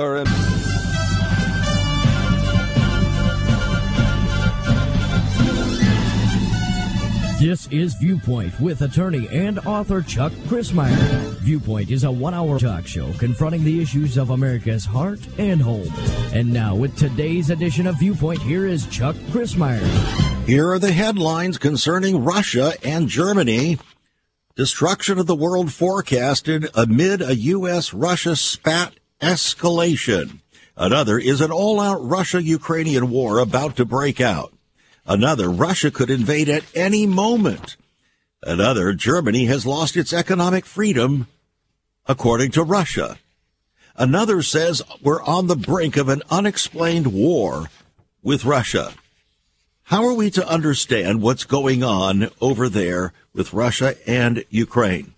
Um, this is Viewpoint with attorney and author Chuck Crismier. Viewpoint is a one hour talk show confronting the issues of America's heart and home. And now, with today's edition of Viewpoint, here is Chuck Crismier. Here are the headlines concerning Russia and Germany. Destruction of the world forecasted amid a U.S. Russia spat escalation. Another is an all out Russia Ukrainian war about to break out. Another, Russia could invade at any moment. Another, Germany has lost its economic freedom, according to Russia. Another says we're on the brink of an unexplained war with Russia. How are we to understand what's going on over there with Russia and Ukraine?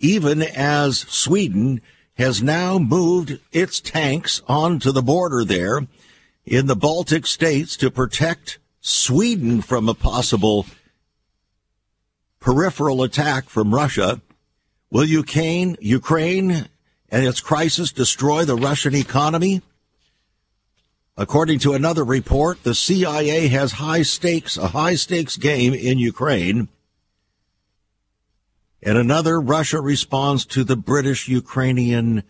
Even as Sweden has now moved its tanks onto the border there in the Baltic states to protect Sweden from a possible peripheral attack from Russia. Will Ukraine, Ukraine and its crisis destroy the Russian economy? According to another report, the CIA has high stakes, a high stakes game in Ukraine. And another, Russia responds to the British Ukrainian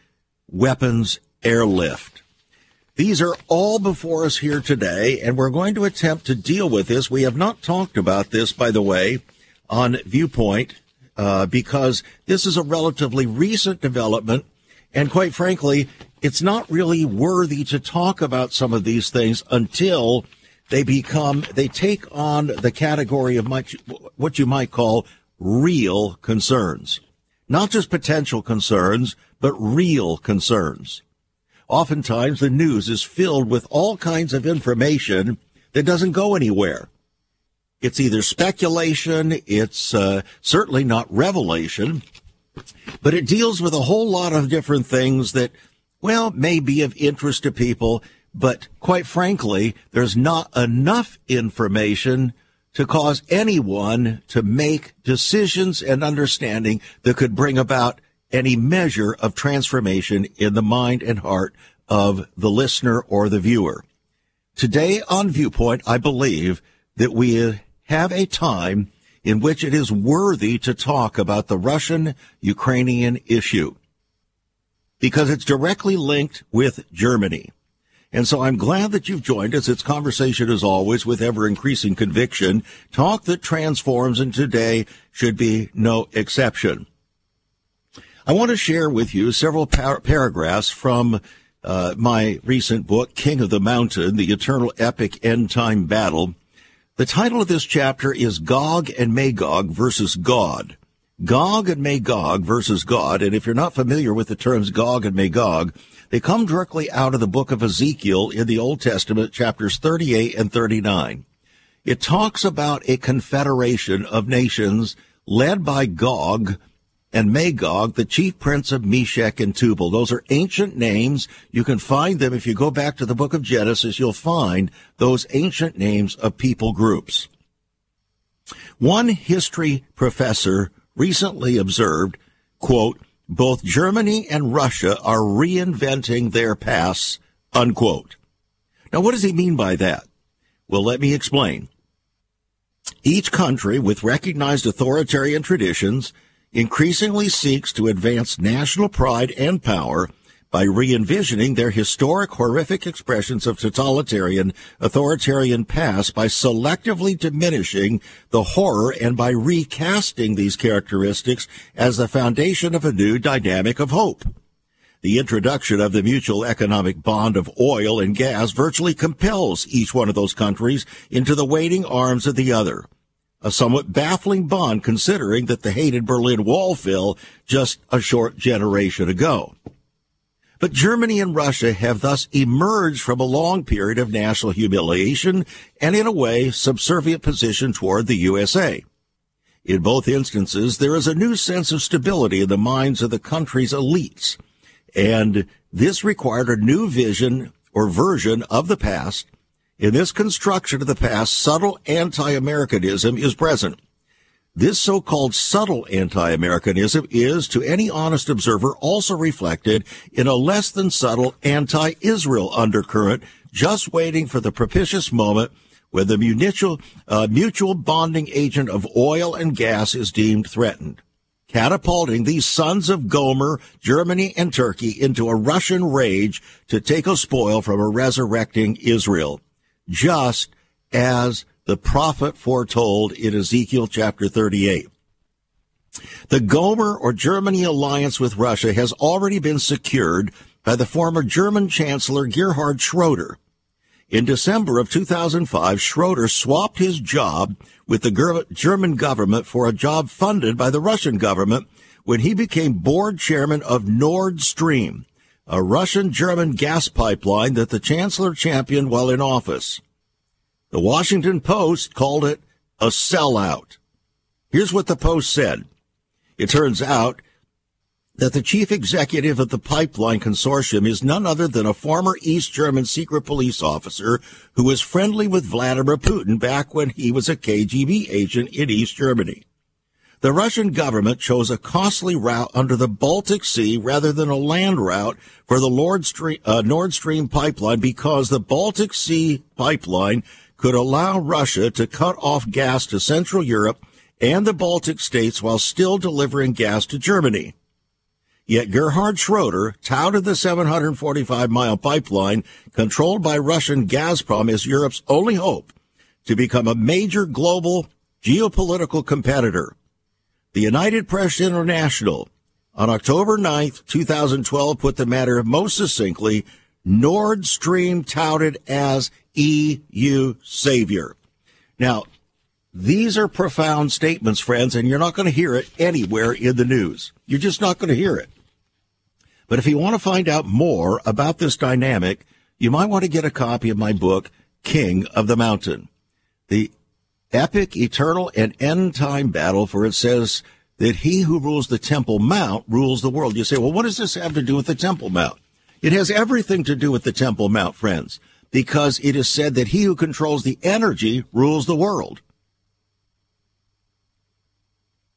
weapons airlift. These are all before us here today, and we're going to attempt to deal with this. We have not talked about this, by the way, on Viewpoint, uh, because this is a relatively recent development. And quite frankly, it's not really worthy to talk about some of these things until they become, they take on the category of much, what you might call real concerns. Not just potential concerns, but real concerns. Oftentimes the news is filled with all kinds of information that doesn't go anywhere. It's either speculation, it's uh, certainly not revelation, but it deals with a whole lot of different things that, well, may be of interest to people, but quite frankly, there's not enough information to cause anyone to make decisions and understanding that could bring about any measure of transformation in the mind and heart of the listener or the viewer. Today on Viewpoint, I believe that we have a time in which it is worthy to talk about the Russian Ukrainian issue because it's directly linked with Germany. And so I'm glad that you've joined us. It's conversation as always with ever increasing conviction, talk that transforms, and today should be no exception. I want to share with you several par- paragraphs from uh, my recent book, King of the Mountain, the eternal epic end time battle. The title of this chapter is Gog and Magog versus God. Gog and Magog versus God. And if you're not familiar with the terms Gog and Magog, they come directly out of the book of Ezekiel in the Old Testament, chapters 38 and 39. It talks about a confederation of nations led by Gog, and Magog, the chief prince of Meshech and Tubal. Those are ancient names. You can find them if you go back to the book of Genesis, you'll find those ancient names of people groups. One history professor recently observed, quote, both Germany and Russia are reinventing their pasts, unquote. Now, what does he mean by that? Well, let me explain. Each country with recognized authoritarian traditions increasingly seeks to advance national pride and power by re-envisioning their historic horrific expressions of totalitarian authoritarian past by selectively diminishing the horror and by recasting these characteristics as the foundation of a new dynamic of hope. The introduction of the mutual economic bond of oil and gas virtually compels each one of those countries into the waiting arms of the other a somewhat baffling bond considering that the hated Berlin Wall fell just a short generation ago. But Germany and Russia have thus emerged from a long period of national humiliation and in a way subservient position toward the USA. In both instances, there is a new sense of stability in the minds of the country's elites. And this required a new vision or version of the past in this construction of the past, subtle anti-Americanism is present. This so-called subtle anti-Americanism is, to any honest observer, also reflected in a less than subtle anti-Israel undercurrent, just waiting for the propitious moment when the mutual, uh, mutual bonding agent of oil and gas is deemed threatened catapulting these sons of Gomer, Germany and Turkey into a Russian rage to take a spoil from a resurrecting Israel, just as the prophet foretold in Ezekiel chapter 38. The Gomer or Germany alliance with Russia has already been secured by the former German Chancellor Gerhard Schroeder. In December of 2005, Schroeder swapped his job with the German government for a job funded by the Russian government when he became board chairman of Nord Stream, a Russian German gas pipeline that the chancellor championed while in office. The Washington Post called it a sellout. Here's what the Post said. It turns out that the chief executive of the pipeline consortium is none other than a former East German secret police officer who was friendly with Vladimir Putin back when he was a KGB agent in East Germany. The Russian government chose a costly route under the Baltic Sea rather than a land route for the Nord Stream, uh, Nord Stream pipeline because the Baltic Sea pipeline could allow Russia to cut off gas to Central Europe and the Baltic states while still delivering gas to Germany. Yet Gerhard Schroeder touted the 745 mile pipeline controlled by Russian Gazprom as Europe's only hope to become a major global geopolitical competitor. The United Press International on October 9th, 2012 put the matter most succinctly, Nord Stream touted as EU savior. Now, these are profound statements, friends, and you're not going to hear it anywhere in the news. You're just not going to hear it. But if you want to find out more about this dynamic, you might want to get a copy of my book, King of the Mountain. The epic, eternal, and end time battle, for it says that he who rules the Temple Mount rules the world. You say, well, what does this have to do with the Temple Mount? It has everything to do with the Temple Mount, friends, because it is said that he who controls the energy rules the world.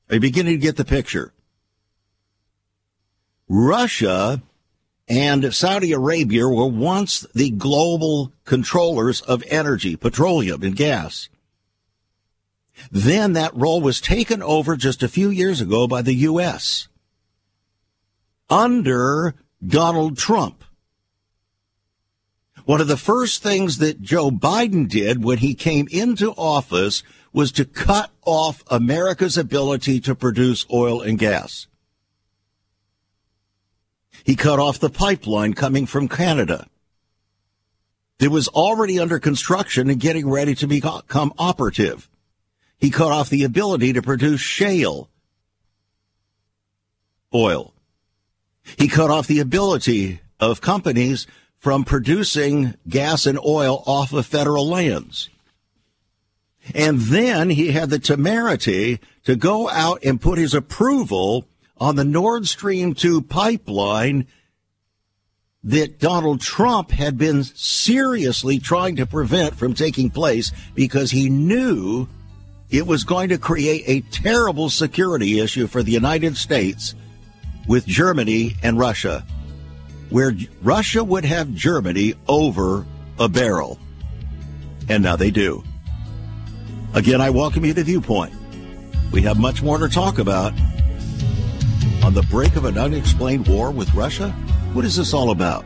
Are you beginning to get the picture? Russia and Saudi Arabia were once the global controllers of energy, petroleum, and gas. Then that role was taken over just a few years ago by the U.S. under Donald Trump. One of the first things that Joe Biden did when he came into office was to cut off America's ability to produce oil and gas. He cut off the pipeline coming from Canada. It was already under construction and getting ready to become operative. He cut off the ability to produce shale oil. He cut off the ability of companies from producing gas and oil off of federal lands. And then he had the temerity to go out and put his approval on the Nord Stream 2 pipeline that Donald Trump had been seriously trying to prevent from taking place because he knew it was going to create a terrible security issue for the United States with Germany and Russia, where Russia would have Germany over a barrel. And now they do. Again, I welcome you to Viewpoint. We have much more to talk about on the brink of an unexplained war with Russia? What is this all about?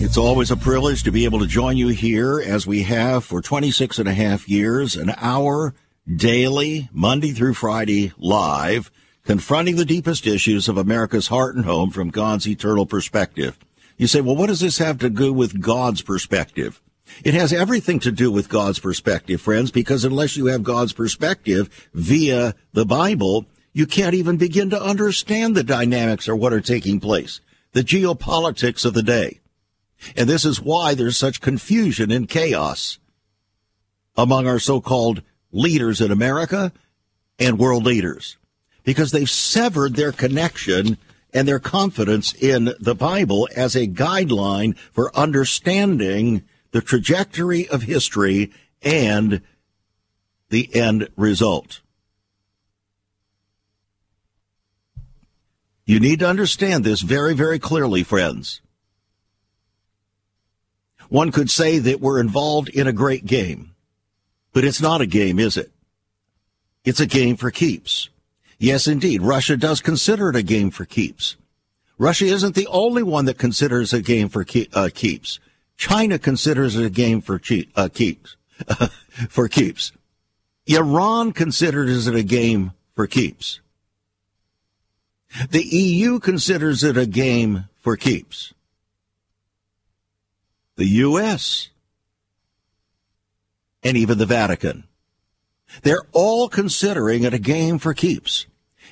It's always a privilege to be able to join you here as we have for 26 and a half years, an hour daily, Monday through Friday, live, confronting the deepest issues of America's heart and home from God's eternal perspective. You say, well, what does this have to do with God's perspective? It has everything to do with God's perspective, friends, because unless you have God's perspective via the Bible, you can't even begin to understand the dynamics or what are taking place, the geopolitics of the day. And this is why there's such confusion and chaos among our so-called leaders in America and world leaders because they've severed their connection and their confidence in the Bible as a guideline for understanding the trajectory of history and the end result. You need to understand this very, very clearly, friends. One could say that we're involved in a great game, but it's not a game, is it? It's a game for keeps. Yes, indeed. Russia does consider it a game for keeps. Russia isn't the only one that considers a game for keep, uh, keeps. China considers it a game for uh, keeps. for keeps. Iran considers it a game for keeps. The EU considers it a game for keeps. The U.S. and even the Vatican. They're all considering it a game for keeps.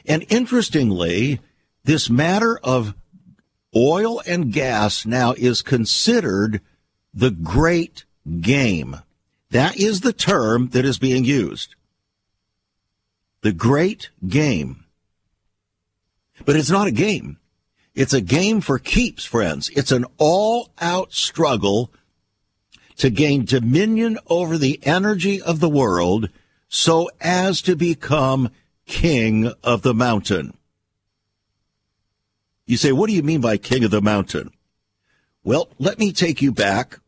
And interestingly, this matter of oil and gas now is considered the great game. That is the term that is being used. The great game. But it's not a game. It's a game for keeps, friends. It's an all out struggle to gain dominion over the energy of the world so as to become king of the mountain. You say, what do you mean by king of the mountain? Well, let me take you back.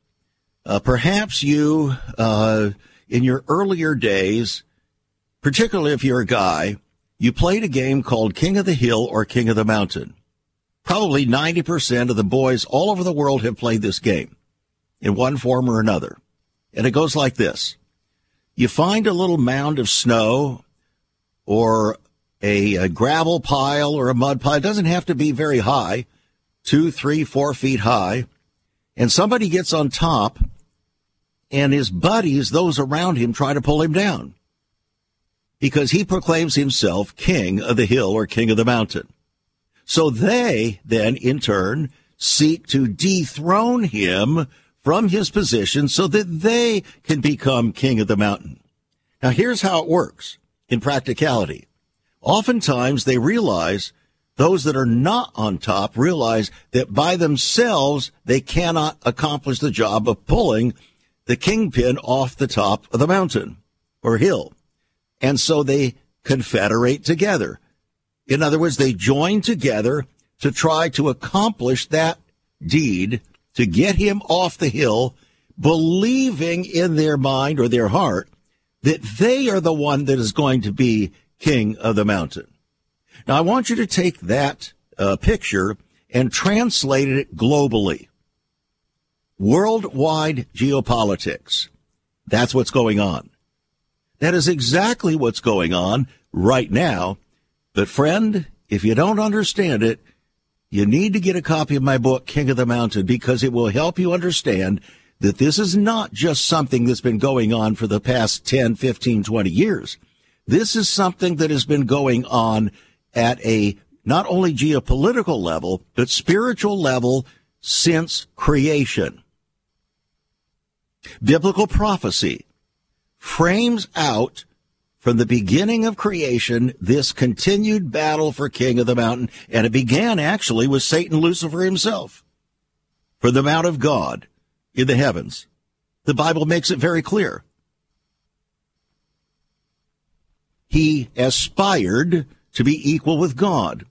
Uh, perhaps you, uh, in your earlier days, particularly if you're a guy, you played a game called King of the Hill or King of the Mountain. Probably 90% of the boys all over the world have played this game in one form or another. And it goes like this. You find a little mound of snow or a, a, gravel pile or a mud pile. It doesn't have to be very high, two, three, four feet high. And somebody gets on top and his buddies, those around him, try to pull him down because he proclaims himself king of the hill or king of the mountain. So they then in turn seek to dethrone him from his position so that they can become king of the mountain. Now here's how it works in practicality. Oftentimes they realize those that are not on top realize that by themselves they cannot accomplish the job of pulling the kingpin off the top of the mountain or hill. And so they confederate together. In other words, they join together to try to accomplish that deed to get him off the hill, believing in their mind or their heart that they are the one that is going to be king of the mountain. Now, I want you to take that uh, picture and translate it globally. Worldwide geopolitics. That's what's going on. That is exactly what's going on right now. But friend, if you don't understand it, you need to get a copy of my book, King of the Mountain, because it will help you understand that this is not just something that's been going on for the past 10, 15, 20 years. This is something that has been going on at a not only geopolitical level, but spiritual level since creation. Biblical prophecy frames out from the beginning of creation this continued battle for king of the mountain. And it began actually with Satan Lucifer himself for the mount of God in the heavens. The Bible makes it very clear. He aspired to be equal with God.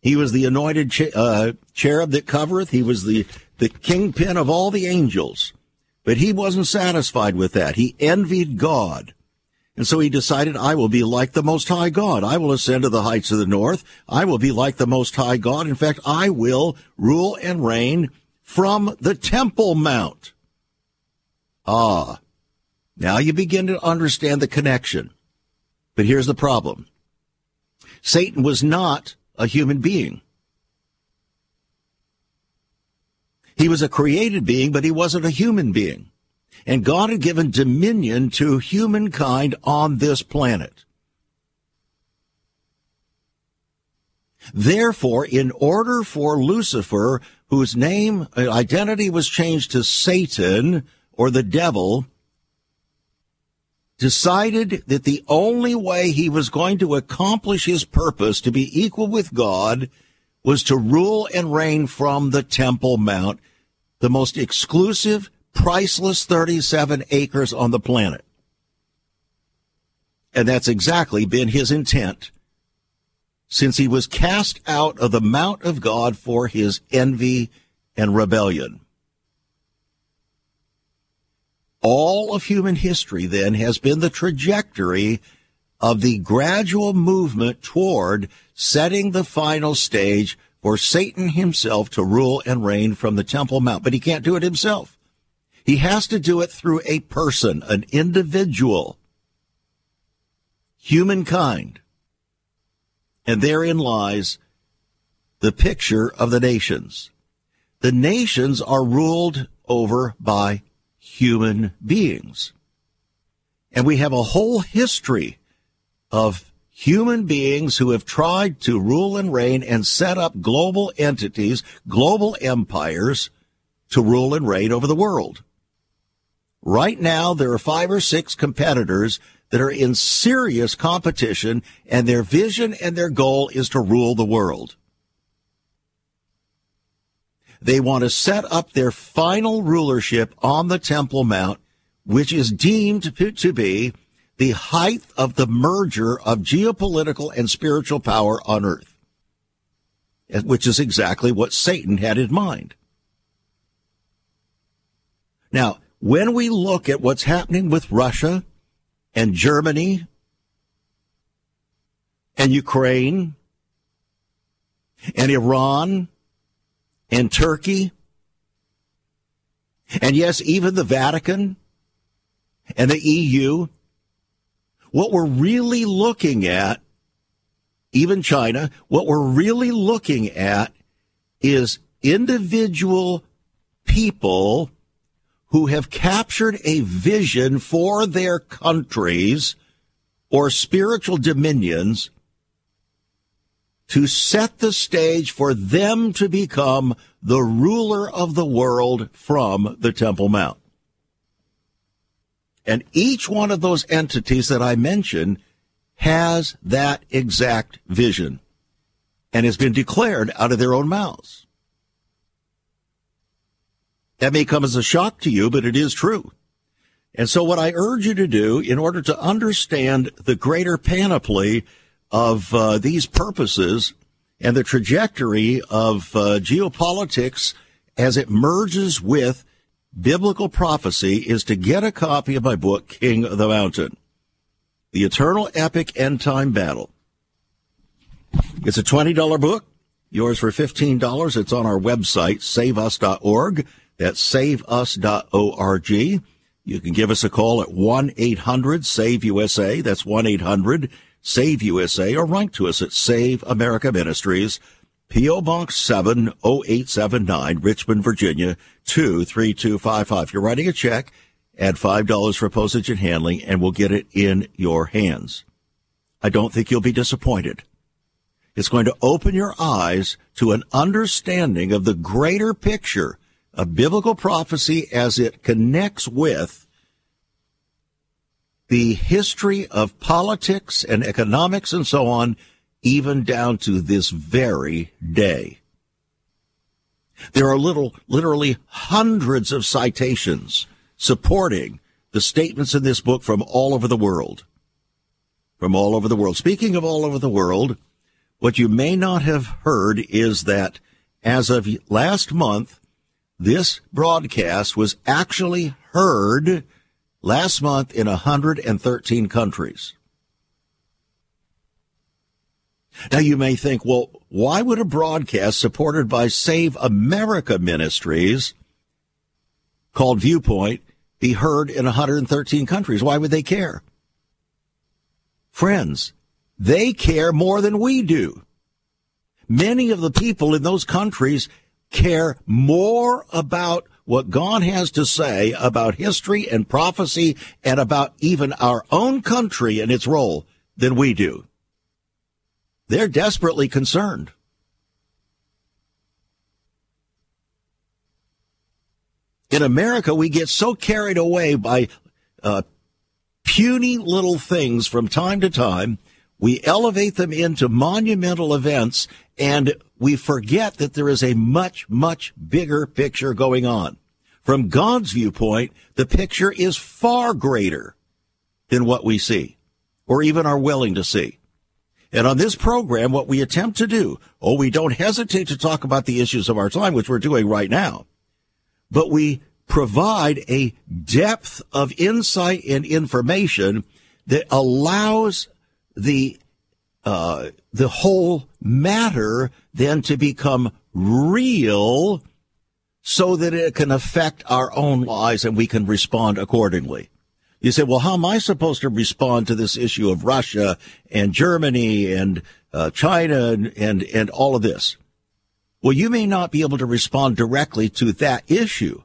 He was the anointed uh, cherub that covereth. He was the, the kingpin of all the angels. But he wasn't satisfied with that. He envied God. And so he decided, I will be like the Most High God. I will ascend to the heights of the north. I will be like the Most High God. In fact, I will rule and reign from the Temple Mount. Ah, now you begin to understand the connection. But here's the problem. Satan was not a human being. He was a created being, but he wasn't a human being. And God had given dominion to humankind on this planet. Therefore, in order for Lucifer, whose name, identity was changed to Satan or the devil, decided that the only way he was going to accomplish his purpose to be equal with God was to rule and reign from the Temple Mount, the most exclusive, priceless 37 acres on the planet. And that's exactly been his intent since he was cast out of the Mount of God for his envy and rebellion. All of human history then has been the trajectory of the gradual movement toward setting the final stage for Satan himself to rule and reign from the Temple Mount. But he can't do it himself. He has to do it through a person, an individual, humankind. And therein lies the picture of the nations. The nations are ruled over by human beings. And we have a whole history of human beings who have tried to rule and reign and set up global entities, global empires to rule and reign over the world. Right now, there are five or six competitors that are in serious competition and their vision and their goal is to rule the world. They want to set up their final rulership on the Temple Mount, which is deemed to be the height of the merger of geopolitical and spiritual power on earth, which is exactly what Satan had in mind. Now, when we look at what's happening with Russia and Germany and Ukraine and Iran and Turkey and yes, even the Vatican and the EU, what we're really looking at, even China, what we're really looking at is individual people who have captured a vision for their countries or spiritual dominions to set the stage for them to become the ruler of the world from the Temple Mount. And each one of those entities that I mentioned has that exact vision and has been declared out of their own mouths. That may come as a shock to you, but it is true. And so what I urge you to do in order to understand the greater panoply of uh, these purposes and the trajectory of uh, geopolitics as it merges with biblical prophecy is to get a copy of my book, King of the Mountain, The Eternal Epic End Time Battle. It's a $20 book, yours for $15. It's on our website, saveus.org. That's saveus.org. You can give us a call at 1-800-SAVE-USA. That's 1-800-SAVE-USA or write to us at Save America Ministries, P.O. Box 70879, Richmond, Virginia 23255. If you're writing a check, add $5 for postage and handling and we'll get it in your hands. I don't think you'll be disappointed. It's going to open your eyes to an understanding of the greater picture of biblical prophecy as it connects with the history of politics and economics and so on, even down to this very day. There are little, literally hundreds of citations supporting the statements in this book from all over the world. From all over the world. Speaking of all over the world, what you may not have heard is that as of last month, this broadcast was actually heard last month in 113 countries. Now you may think, well, why would a broadcast supported by Save America Ministries called Viewpoint be heard in 113 countries? Why would they care? Friends, they care more than we do. Many of the people in those countries care more about what God has to say about history and prophecy and about even our own country and its role than we do. They're desperately concerned. In America, we get so carried away by uh, puny little things from time to time. We elevate them into monumental events and we forget that there is a much, much bigger picture going on. From God's viewpoint, the picture is far greater than what we see or even are willing to see. And on this program, what we attempt to do, oh, we don't hesitate to talk about the issues of our time, which we're doing right now, but we provide a depth of insight and information that allows the uh, the whole matter then to become real so that it can affect our own lives and we can respond accordingly. You say, well, how am I supposed to respond to this issue of Russia and Germany and uh, China and, and, and all of this? Well, you may not be able to respond directly to that issue,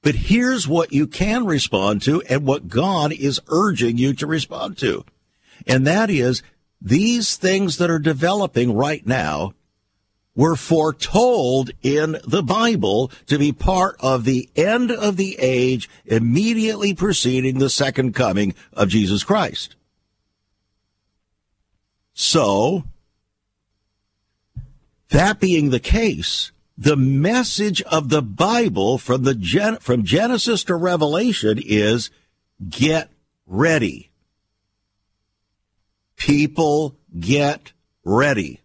but here's what you can respond to and what God is urging you to respond to. And that is these things that are developing right now were foretold in the Bible to be part of the end of the age immediately preceding the second coming of Jesus Christ. So, that being the case, the message of the Bible from the Gen- from Genesis to Revelation is get ready. People get ready.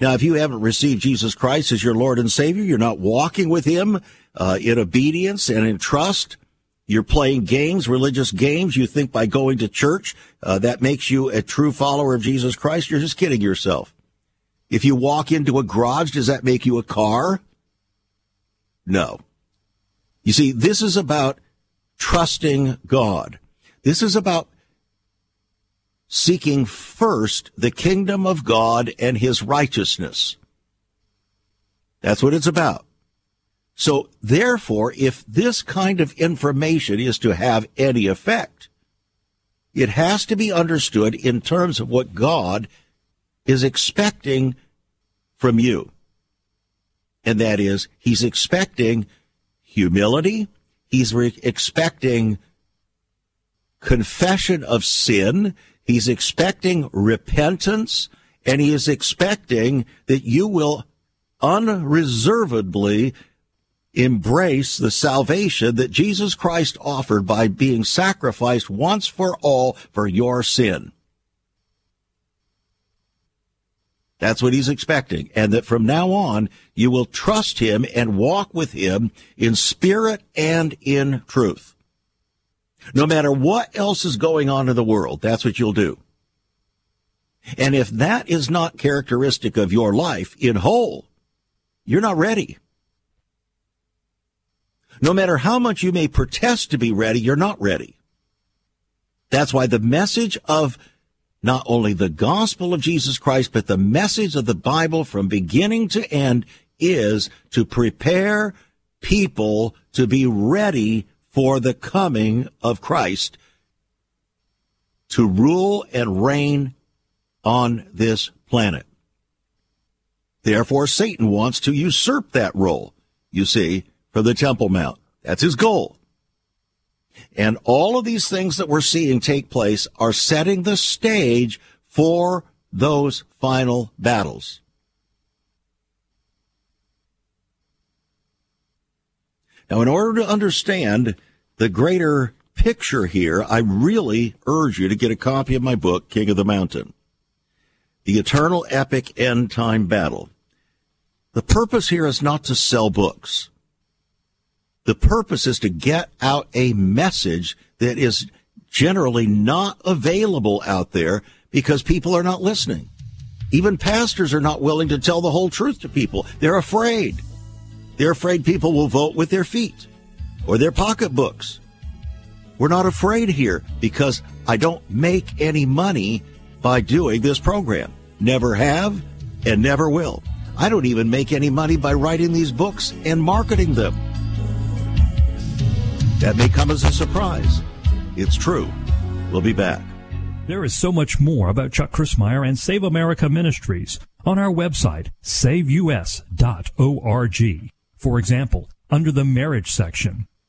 Now, if you haven't received Jesus Christ as your Lord and Savior, you're not walking with Him uh, in obedience and in trust. You're playing games, religious games. You think by going to church uh, that makes you a true follower of Jesus Christ. You're just kidding yourself. If you walk into a garage, does that make you a car? No. You see, this is about trusting God. This is about seeking first the kingdom of God and his righteousness. That's what it's about. So therefore, if this kind of information is to have any effect, it has to be understood in terms of what God is expecting from you. And that is, he's expecting humility. He's re- expecting confession of sin. He's expecting repentance and he is expecting that you will unreservedly embrace the salvation that Jesus Christ offered by being sacrificed once for all for your sin. That's what he's expecting. And that from now on, you will trust him and walk with him in spirit and in truth. No matter what else is going on in the world, that's what you'll do. And if that is not characteristic of your life in whole, you're not ready. No matter how much you may protest to be ready, you're not ready. That's why the message of not only the gospel of Jesus Christ, but the message of the Bible from beginning to end is to prepare people to be ready for the coming of Christ to rule and reign on this planet. Therefore, Satan wants to usurp that role, you see, for the Temple Mount. That's his goal. And all of these things that we're seeing take place are setting the stage for those final battles. Now, in order to understand the greater picture here, I really urge you to get a copy of my book, King of the Mountain. The Eternal Epic End Time Battle. The purpose here is not to sell books. The purpose is to get out a message that is generally not available out there because people are not listening. Even pastors are not willing to tell the whole truth to people. They're afraid. They're afraid people will vote with their feet or their pocketbooks. We're not afraid here because I don't make any money by doing this program. Never have and never will. I don't even make any money by writing these books and marketing them. That may come as a surprise. It's true. We'll be back. There is so much more about Chuck Crismier and Save America Ministries on our website, saveus.org. For example, under the marriage section,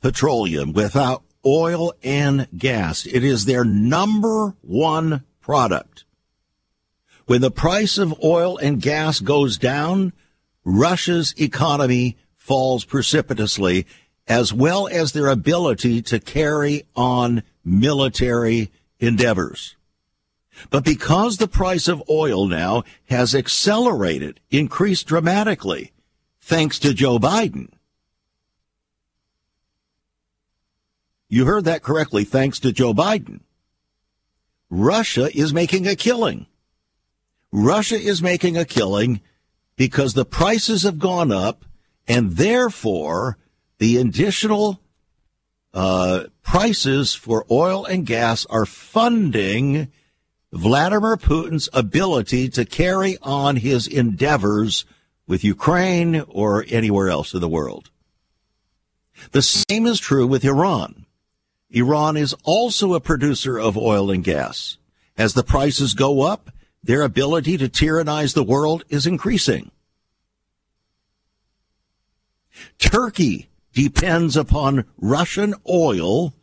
petroleum, without oil and gas. It is their number one product. When the price of oil and gas goes down, Russia's economy falls precipitously, as well as their ability to carry on military endeavors. But because the price of oil now has accelerated, increased dramatically, thanks to Joe Biden. You heard that correctly, thanks to Joe Biden. Russia is making a killing. Russia is making a killing because the prices have gone up and therefore the additional uh, prices for oil and gas are funding Vladimir Putin's ability to carry on his endeavors with Ukraine or anywhere else in the world. The same is true with Iran. Iran is also a producer of oil and gas. As the prices go up, their ability to tyrannize the world is increasing. Turkey depends upon Russian oil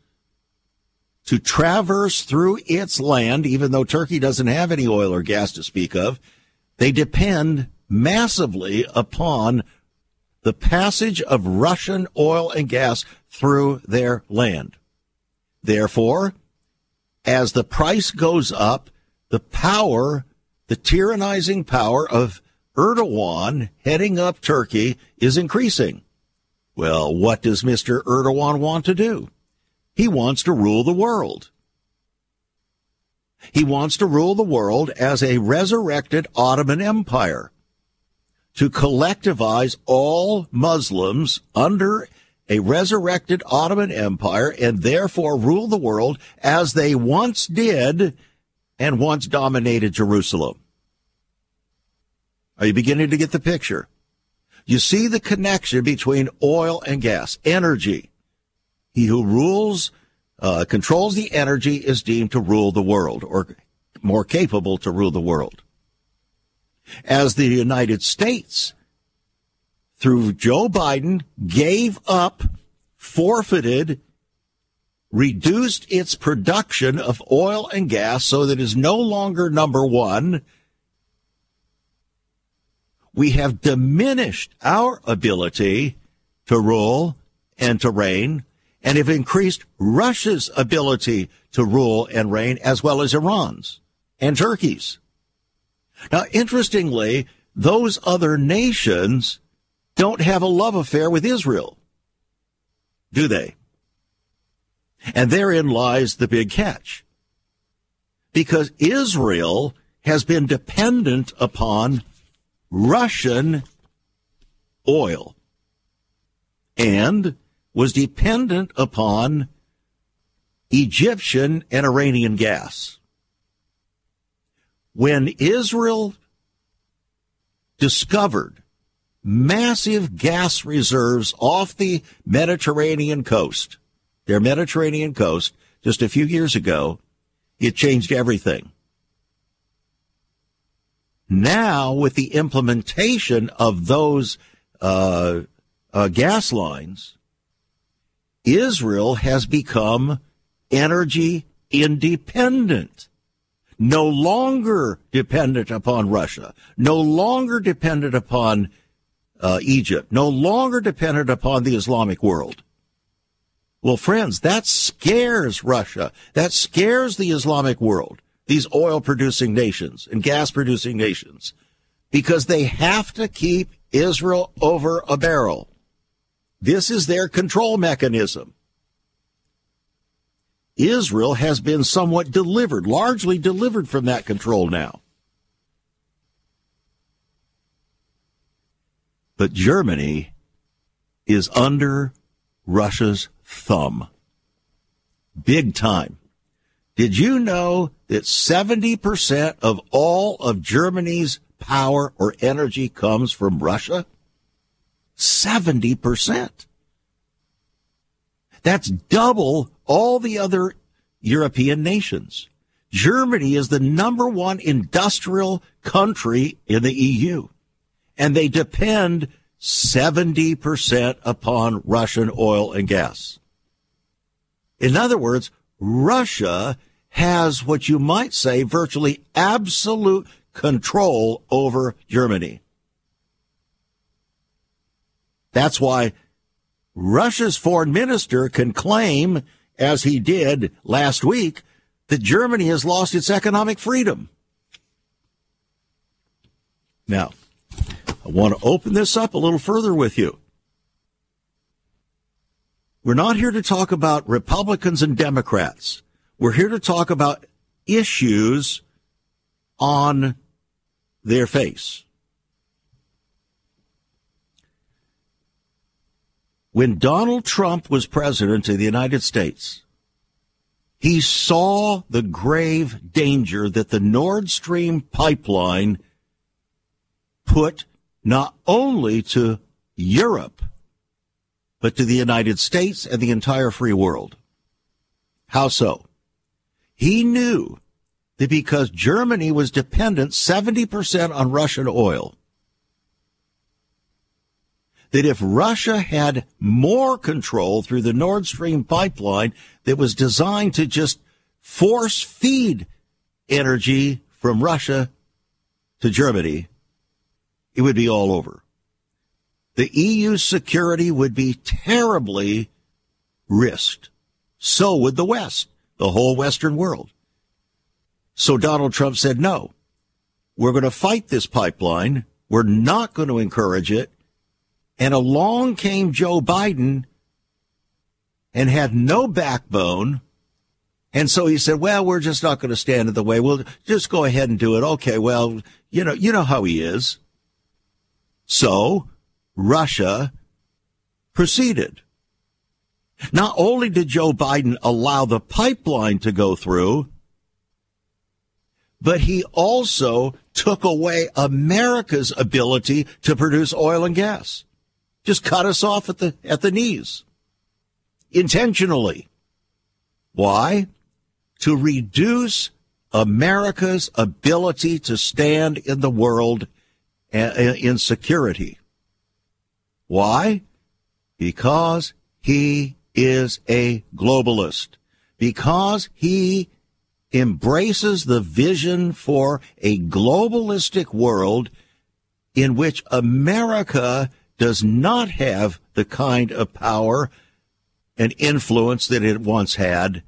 to traverse through its land, even though Turkey doesn't have any oil or gas to speak of. They depend massively upon the passage of Russian oil and gas through their land. Therefore, as the price goes up, the power, the tyrannizing power of Erdogan heading up Turkey is increasing. Well, what does Mr. Erdogan want to do? He wants to rule the world. He wants to rule the world as a resurrected Ottoman Empire to collectivize all Muslims under a resurrected Ottoman Empire and therefore rule the world as they once did and once dominated Jerusalem. Are you beginning to get the picture? You see the connection between oil and gas, energy. He who rules, uh, controls the energy is deemed to rule the world or more capable to rule the world as the United States, through Joe Biden, gave up, forfeited, reduced its production of oil and gas so that it is no longer number one. We have diminished our ability to rule and to reign and have increased Russia's ability to rule and reign as well as Iran's and Turkey's. Now, interestingly, those other nations don't have a love affair with Israel, do they? And therein lies the big catch. Because Israel has been dependent upon Russian oil and was dependent upon Egyptian and Iranian gas when Israel discovered massive gas reserves off the Mediterranean coast, their Mediterranean coast, just a few years ago, it changed everything. Now, with the implementation of those uh, uh, gas lines Israel has become energy independent. No longer dependent upon Russia, no longer dependent upon uh, Egypt, no longer dependent upon the Islamic world. Well, friends, that scares Russia. That scares the Islamic world, these oil producing nations and gas producing nations, because they have to keep Israel over a barrel. This is their control mechanism. Israel has been somewhat delivered, largely delivered from that control now. But Germany is under Russia's thumb. Big time. Did you know that 70% of all of Germany's power or energy comes from Russia? 70%. That's double all the other European nations. Germany is the number one industrial country in the EU, and they depend 70% upon Russian oil and gas. In other words, Russia has what you might say virtually absolute control over Germany. That's why Russia's foreign minister can claim, as he did last week, that Germany has lost its economic freedom. Now, I want to open this up a little further with you. We're not here to talk about Republicans and Democrats. We're here to talk about issues on their face. When Donald Trump was president of the United States, he saw the grave danger that the Nord Stream pipeline put not only to Europe, but to the United States and the entire free world. How so? He knew that because Germany was dependent 70% on Russian oil, that if Russia had more control through the Nord Stream pipeline that was designed to just force feed energy from Russia to Germany, it would be all over. The EU's security would be terribly risked. So would the West, the whole Western world. So Donald Trump said, no, we're going to fight this pipeline. We're not going to encourage it. And along came Joe Biden and had no backbone. And so he said, well, we're just not going to stand in the way. We'll just go ahead and do it. Okay. Well, you know, you know how he is. So Russia proceeded. Not only did Joe Biden allow the pipeline to go through, but he also took away America's ability to produce oil and gas just cut us off at the at the knees intentionally. Why? To reduce America's ability to stand in the world in security. Why? Because he is a globalist. Because he embraces the vision for a globalistic world in which America does not have the kind of power and influence that it once had,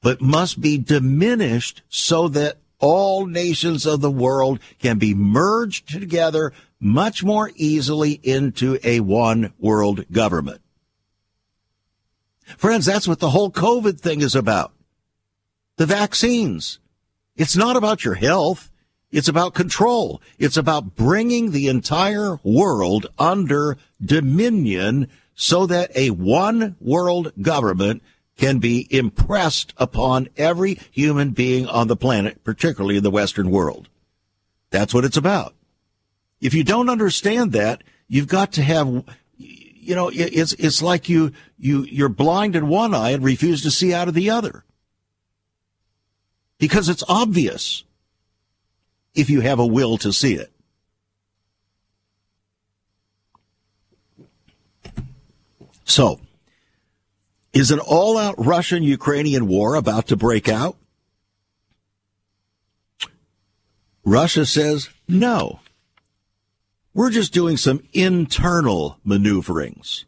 but must be diminished so that all nations of the world can be merged together much more easily into a one world government. Friends, that's what the whole COVID thing is about. The vaccines. It's not about your health. It's about control. It's about bringing the entire world under dominion so that a one world government can be impressed upon every human being on the planet, particularly in the Western world. That's what it's about. If you don't understand that, you've got to have, you know, it's, it's like you, you, you're blind in one eye and refuse to see out of the other. Because it's obvious if you have a will to see it. So, Is an all out Russian Ukrainian war about to break out? Russia says no. We're just doing some internal maneuverings.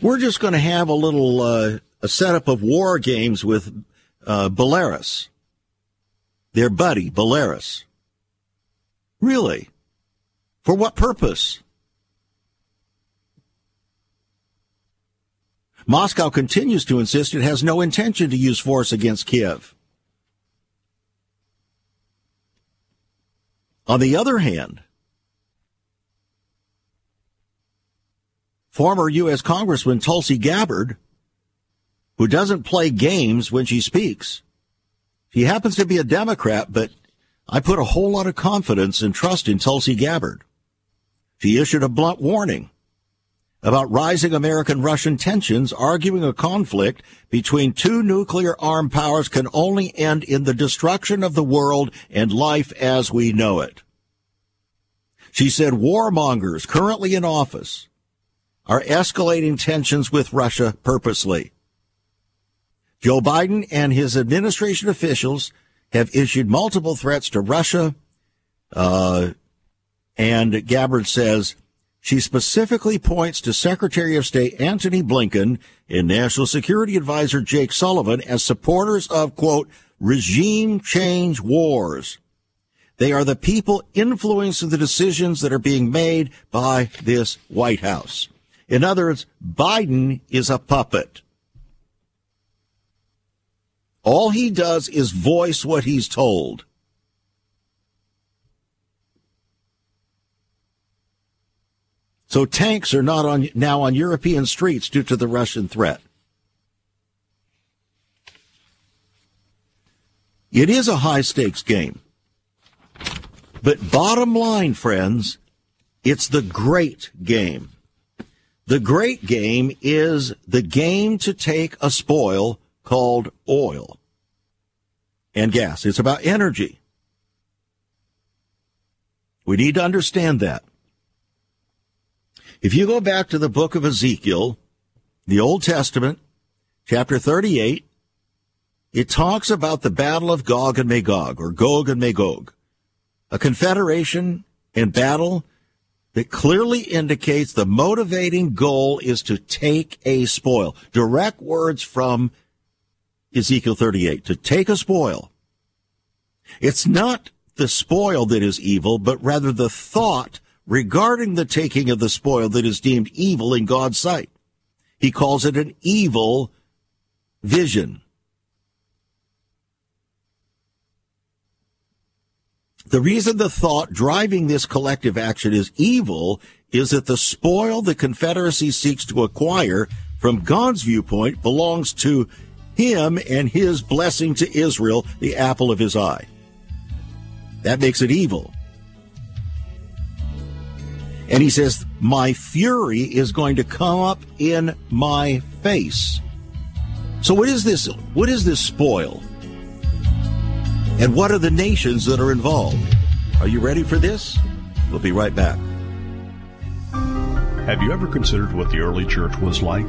We're just going to have a little uh, a setup of war games with uh, Belarus, their buddy Belarus. Really? For what purpose? Moscow continues to insist it has no intention to use force against Kiev. On the other hand, former U.S. Congressman Tulsi Gabbard, who doesn't play games when she speaks, she happens to be a Democrat, but I put a whole lot of confidence and trust in Tulsi Gabbard. She issued a blunt warning about rising American Russian tensions, arguing a conflict between two nuclear armed powers can only end in the destruction of the world and life as we know it. She said warmongers currently in office are escalating tensions with Russia purposely. Joe Biden and his administration officials have issued multiple threats to Russia. Uh, and Gabbard says she specifically points to Secretary of State Antony Blinken and National Security Advisor Jake Sullivan as supporters of, quote, regime change wars. They are the people influencing the decisions that are being made by this White House. In other words, Biden is a puppet. All he does is voice what he's told. So tanks are not on now on European streets due to the Russian threat. It is a high stakes game. But bottom line, friends, it's the great game. The great game is the game to take a spoil called oil and gas. It's about energy. We need to understand that. If you go back to the book of Ezekiel, the Old Testament, chapter 38, it talks about the battle of Gog and Magog, or Gog and Magog, a confederation and battle that clearly indicates the motivating goal is to take a spoil. Direct words from Ezekiel 38, to take a spoil. It's not the spoil that is evil, but rather the thought regarding the taking of the spoil that is deemed evil in God's sight. He calls it an evil vision. The reason the thought driving this collective action is evil is that the spoil the Confederacy seeks to acquire from God's viewpoint belongs to him and his blessing to Israel, the apple of his eye. That makes it evil. And he says, My fury is going to come up in my face. So what is this? What is this spoil? And what are the nations that are involved? Are you ready for this? We'll be right back. Have you ever considered what the early church was like?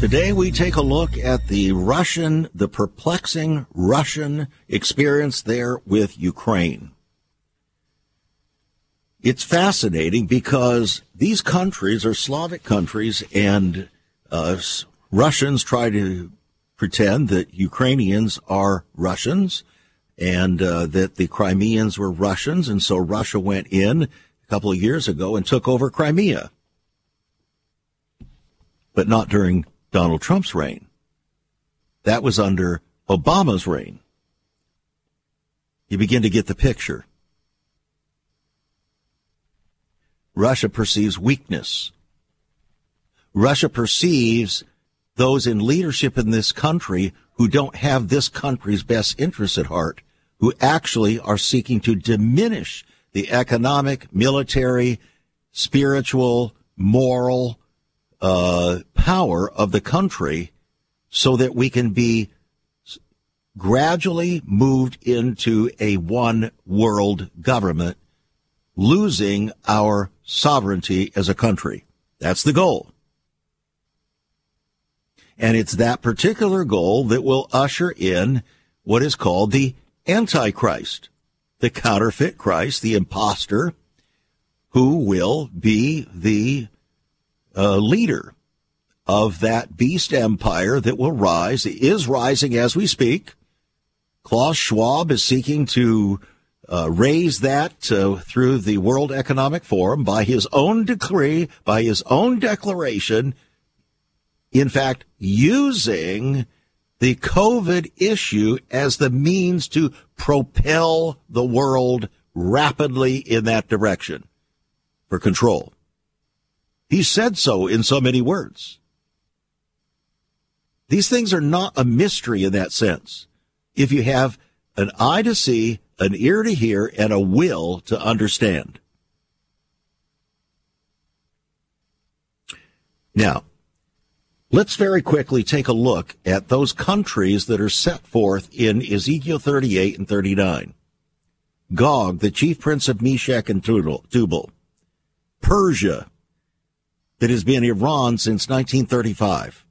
Today we take a look at the Russian, the perplexing Russian experience there with Ukraine. it's fascinating because these countries are Slavic countries, and uh, Russians try to pretend that Ukrainians are Russians and uh, that the Crimeans were Russians, and so Russia went in a couple of years ago and took over Crimea. But not during Donald Trump's reign. That was under Obama's reign. You begin to get the picture. Russia perceives weakness. Russia perceives those in leadership in this country who don't have this country's best interests at heart, who actually are seeking to diminish the economic, military, spiritual, moral uh, power of the country so that we can be gradually moved into a one world government, losing our sovereignty as a country. That's the goal. And it's that particular goal that will usher in what is called the Antichrist, the counterfeit Christ, the impostor, who will be the uh, leader of that beast empire that will rise, is rising as we speak. Klaus Schwab is seeking to uh, raise that uh, through the World Economic Forum by his own decree, by his own declaration in fact, using the COVID issue as the means to propel the world rapidly in that direction for control. He said so in so many words. These things are not a mystery in that sense. If you have an eye to see, an ear to hear, and a will to understand. Now, Let's very quickly take a look at those countries that are set forth in Ezekiel 38 and 39. Gog, the chief prince of Meshech and Tubal. Persia, that has been Iran since 1935.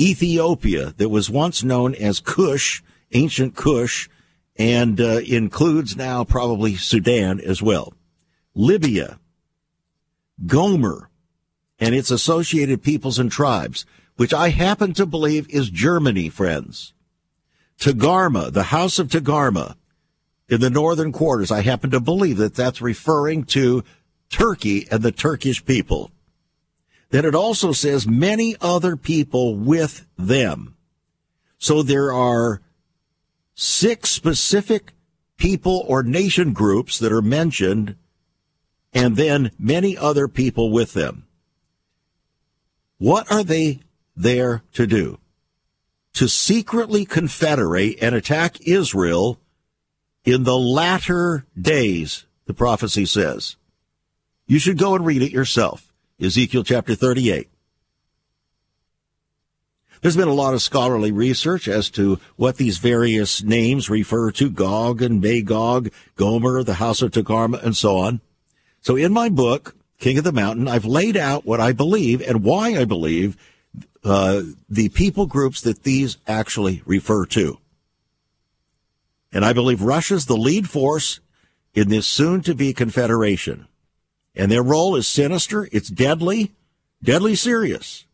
Ethiopia, that was once known as Kush, ancient Kush, and uh, includes now probably Sudan as well. Libya, Gomer, and its associated peoples and tribes, which I happen to believe is Germany, friends. Togarmah, the house of Togarmah, in the northern quarters, I happen to believe that that's referring to Turkey and the Turkish people. Then it also says many other people with them. So there are six specific people or nation groups that are mentioned and then many other people with them. What are they there to do? To secretly confederate and attack Israel in the latter days, the prophecy says. You should go and read it yourself. Ezekiel chapter 38. There's been a lot of scholarly research as to what these various names refer to Gog and Magog, Gomer, the house of Togarmah, and so on. So in my book, King of the Mountain, I've laid out what I believe and why I believe uh, the people groups that these actually refer to. And I believe Russia's the lead force in this soon to be confederation. And their role is sinister, it's deadly, deadly serious.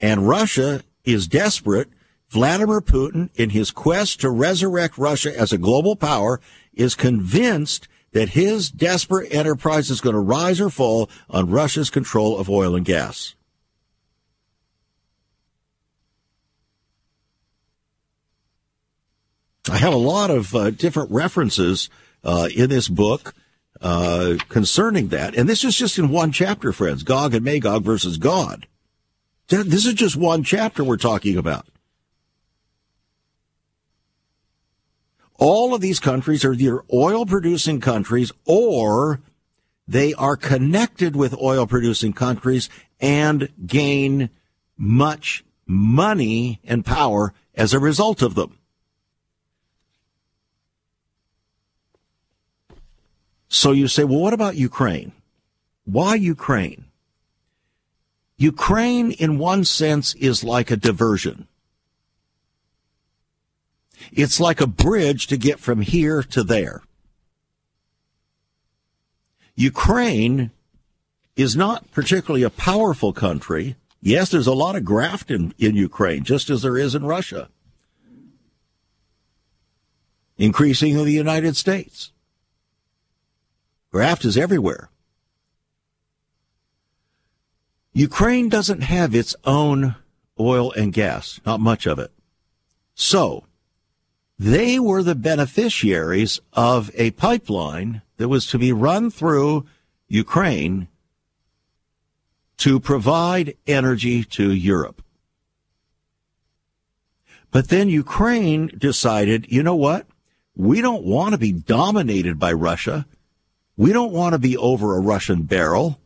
And Russia is desperate. Vladimir Putin, in his quest to resurrect Russia as a global power, is convinced that his desperate enterprise is going to rise or fall on Russia's control of oil and gas. I have a lot of uh, different references uh, in this book uh, concerning that. And this is just in one chapter, friends Gog and Magog versus God. This is just one chapter we're talking about. All of these countries are either oil producing countries or they are connected with oil producing countries and gain much money and power as a result of them. So you say, well, what about Ukraine? Why Ukraine? Ukraine, in one sense, is like a diversion. It's like a bridge to get from here to there. Ukraine is not particularly a powerful country. Yes, there's a lot of graft in, in Ukraine, just as there is in Russia. Increasing in the United States. Graft is everywhere. Ukraine doesn't have its own oil and gas, not much of it. So, they were the beneficiaries of a pipeline that was to be run through Ukraine to provide energy to Europe. But then Ukraine decided, you know what? We don't want to be dominated by Russia. We don't want to be over a Russian barrel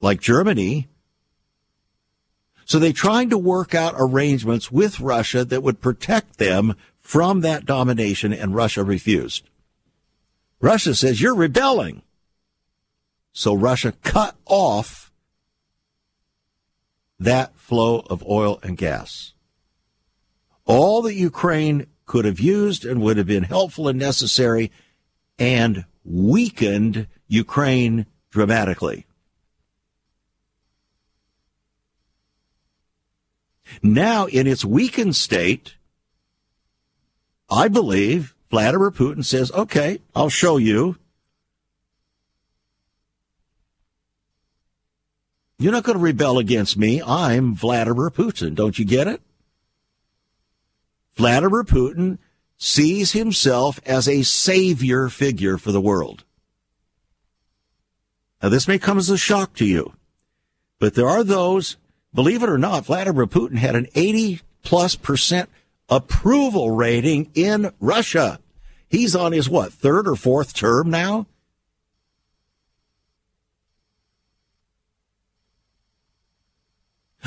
like Germany. So they tried to work out arrangements with Russia that would protect them from that domination, and Russia refused. Russia says, You're rebelling. So Russia cut off that flow of oil and gas. All that Ukraine could have used and would have been helpful and necessary and weakened Ukraine dramatically. Now, in its weakened state, I believe Vladimir Putin says, okay, I'll show you. You're not going to rebel against me. I'm Vladimir Putin. Don't you get it? Vladimir Putin sees himself as a savior figure for the world. Now, this may come as a shock to you, but there are those, believe it or not, Vladimir Putin had an 80 plus percent approval rating in Russia. He's on his what, third or fourth term now?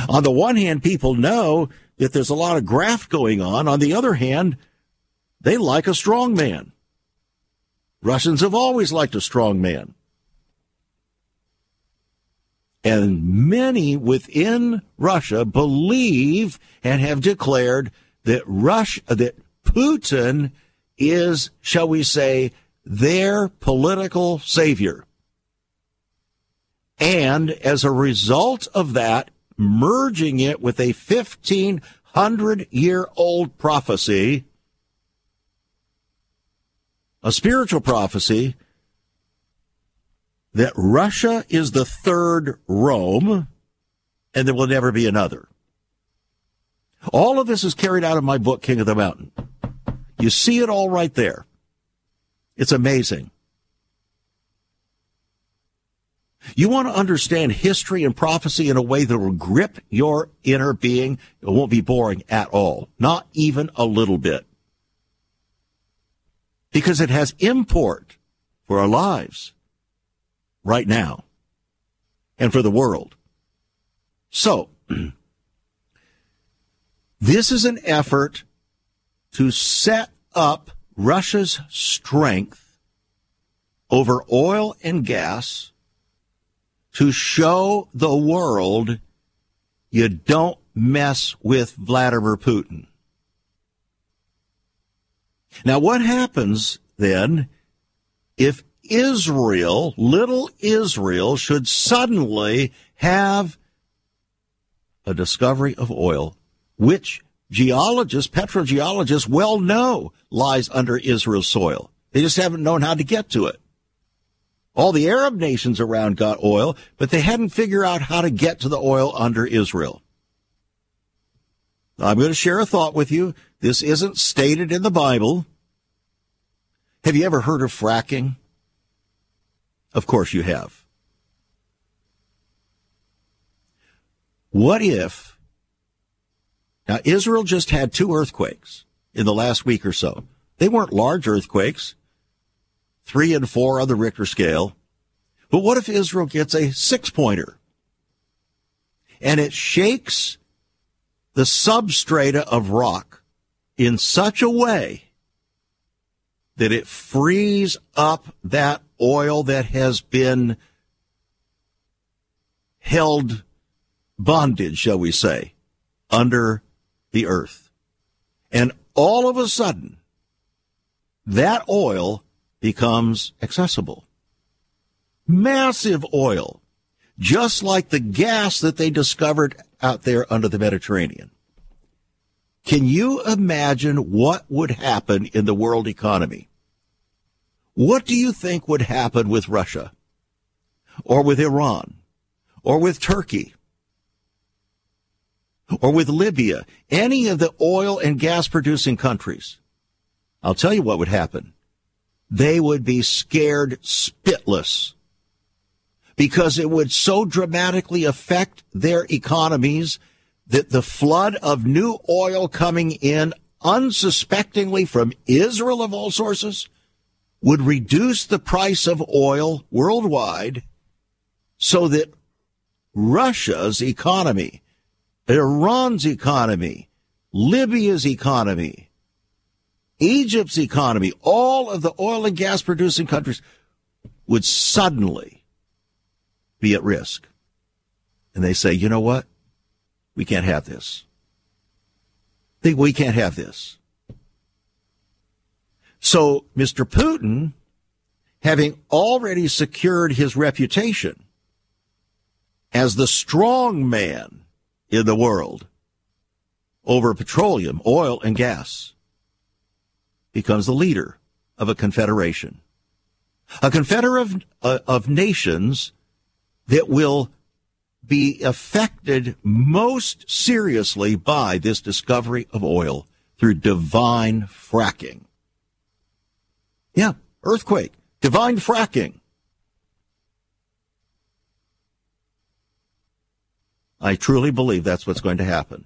On the one hand, people know that there's a lot of graft going on. On the other hand, they like a strong man. Russians have always liked a strong man. And many within Russia believe and have declared that Russia, that Putin is, shall we say, their political savior. And as a result of that, merging it with a 1500 year old prophecy, a spiritual prophecy that Russia is the third Rome and there will never be another. All of this is carried out in my book, King of the Mountain. You see it all right there. It's amazing. You want to understand history and prophecy in a way that will grip your inner being. It won't be boring at all. Not even a little bit. Because it has import for our lives right now and for the world. So, This is an effort to set up Russia's strength over oil and gas to show the world you don't mess with Vladimir Putin. Now, what happens then if Israel, little Israel, should suddenly have a discovery of oil which geologists, petrogeologists well know lies under Israel's soil. They just haven't known how to get to it. All the Arab nations around got oil, but they hadn't figured out how to get to the oil under Israel. I'm going to share a thought with you. This isn't stated in the Bible. Have you ever heard of fracking? Of course you have. What if now, Israel just had two earthquakes in the last week or so. They weren't large earthquakes, three and four on the Richter scale. But what if Israel gets a six pointer and it shakes the substrata of rock in such a way that it frees up that oil that has been held bondage, shall we say, under the earth. And all of a sudden, that oil becomes accessible. massive oil, just like the gas that they discovered out there under the Mediterranean. Can you imagine what would happen in the world economy? What do you think would happen with Russia or with Iran or with Turkey or with Libya, any of the oil and gas producing countries? I'll tell you what would happen. They would be scared spitless because it would so dramatically affect their economies that the flood of new oil coming in unsuspectingly from Israel of all sources would reduce the price of oil worldwide so that Russia's economy, Iran's economy, Libya's economy, Egypt's economy, all of the oil and gas producing countries would suddenly be at risk. And they say, you know what? We can't have this. Think we can't have this. So Mr. Putin, having already secured his reputation as the strong man in the world over petroleum, oil, and gas, becomes the leader of a confederation. A confederation of, uh, of nations that will be affected most seriously by this discovery of oil through divine fracking. Yeah, earthquake, divine fracking. I truly believe that's what's going to happen.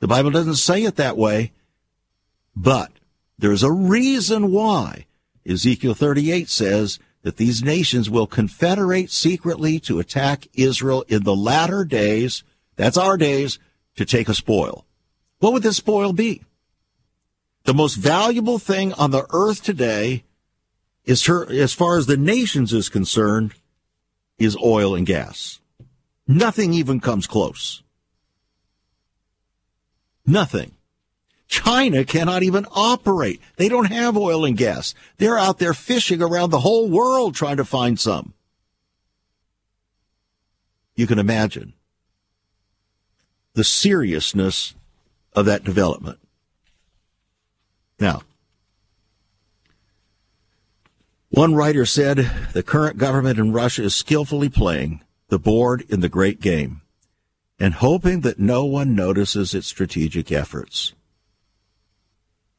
The Bible doesn't say it that way, but there's a reason why. Ezekiel 38 says that these nations will confederate secretly to attack Israel in the latter days, that's our days, to take a spoil. What would this spoil be? The most valuable thing on the earth today is her, as far as the nations is concerned, is oil and gas. Nothing even comes close. Nothing. China cannot even operate. They don't have oil and gas. They're out there fishing around the whole world trying to find some. You can imagine the seriousness of that development. Now, one writer said the current government in Russia is skillfully playing the board in the great game and hoping that no one notices its strategic efforts.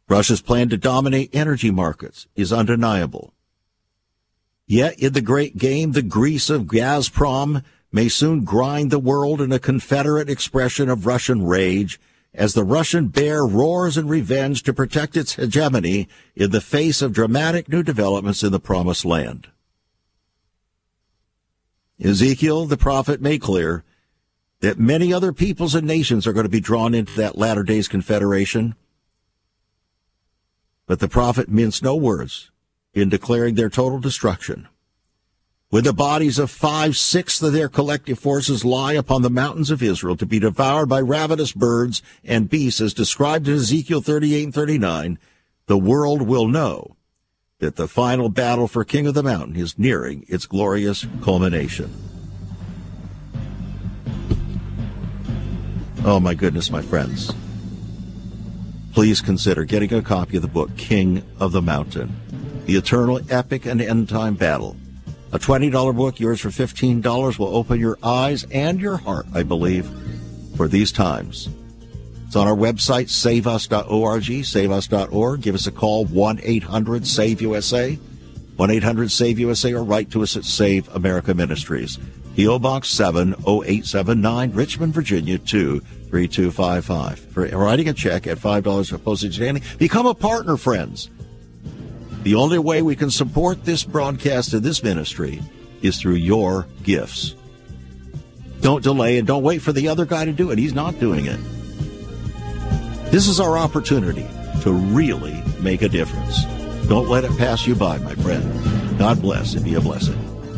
Russia's plan to dominate energy markets is undeniable. Yet in the great game, the grease of Gazprom may soon grind the world in a confederate expression of Russian rage as the Russian bear roars in revenge to protect its hegemony in the face of dramatic new developments in the promised land. Ezekiel, the prophet, made clear that many other peoples and nations are going to be drawn into that latter days confederation but the prophet minced no words in declaring their total destruction. When the bodies of five sixths of their collective forces lie upon the mountains of Israel to be devoured by ravenous birds and beasts as described in Ezekiel 38 and 39, the world will know that the final battle for King of the Mountain is nearing its glorious culmination. Oh my goodness, my friends please consider getting a copy of the book King of the Mountain The Eternal Epic and End Time Battle. A $20 book, yours for $15, will open your eyes and your heart, I believe, for these times. It's on our website, saveus.org, saveus.org. Give us a call, 1 800 SAVE USA, 1 800 SAVE USA, or write to us at Save America Ministries. P.O. Box 70879, Richmond, Virginia 2. 3255. For writing a check at $5 for postage and handling, become a partner, friends. The only way we can support this broadcast and this ministry is through your gifts. Don't delay and don't wait for the other guy to do it. He's not doing it. This is our opportunity to really make a difference. Don't let it pass you by, my friend. God bless and be a blessing.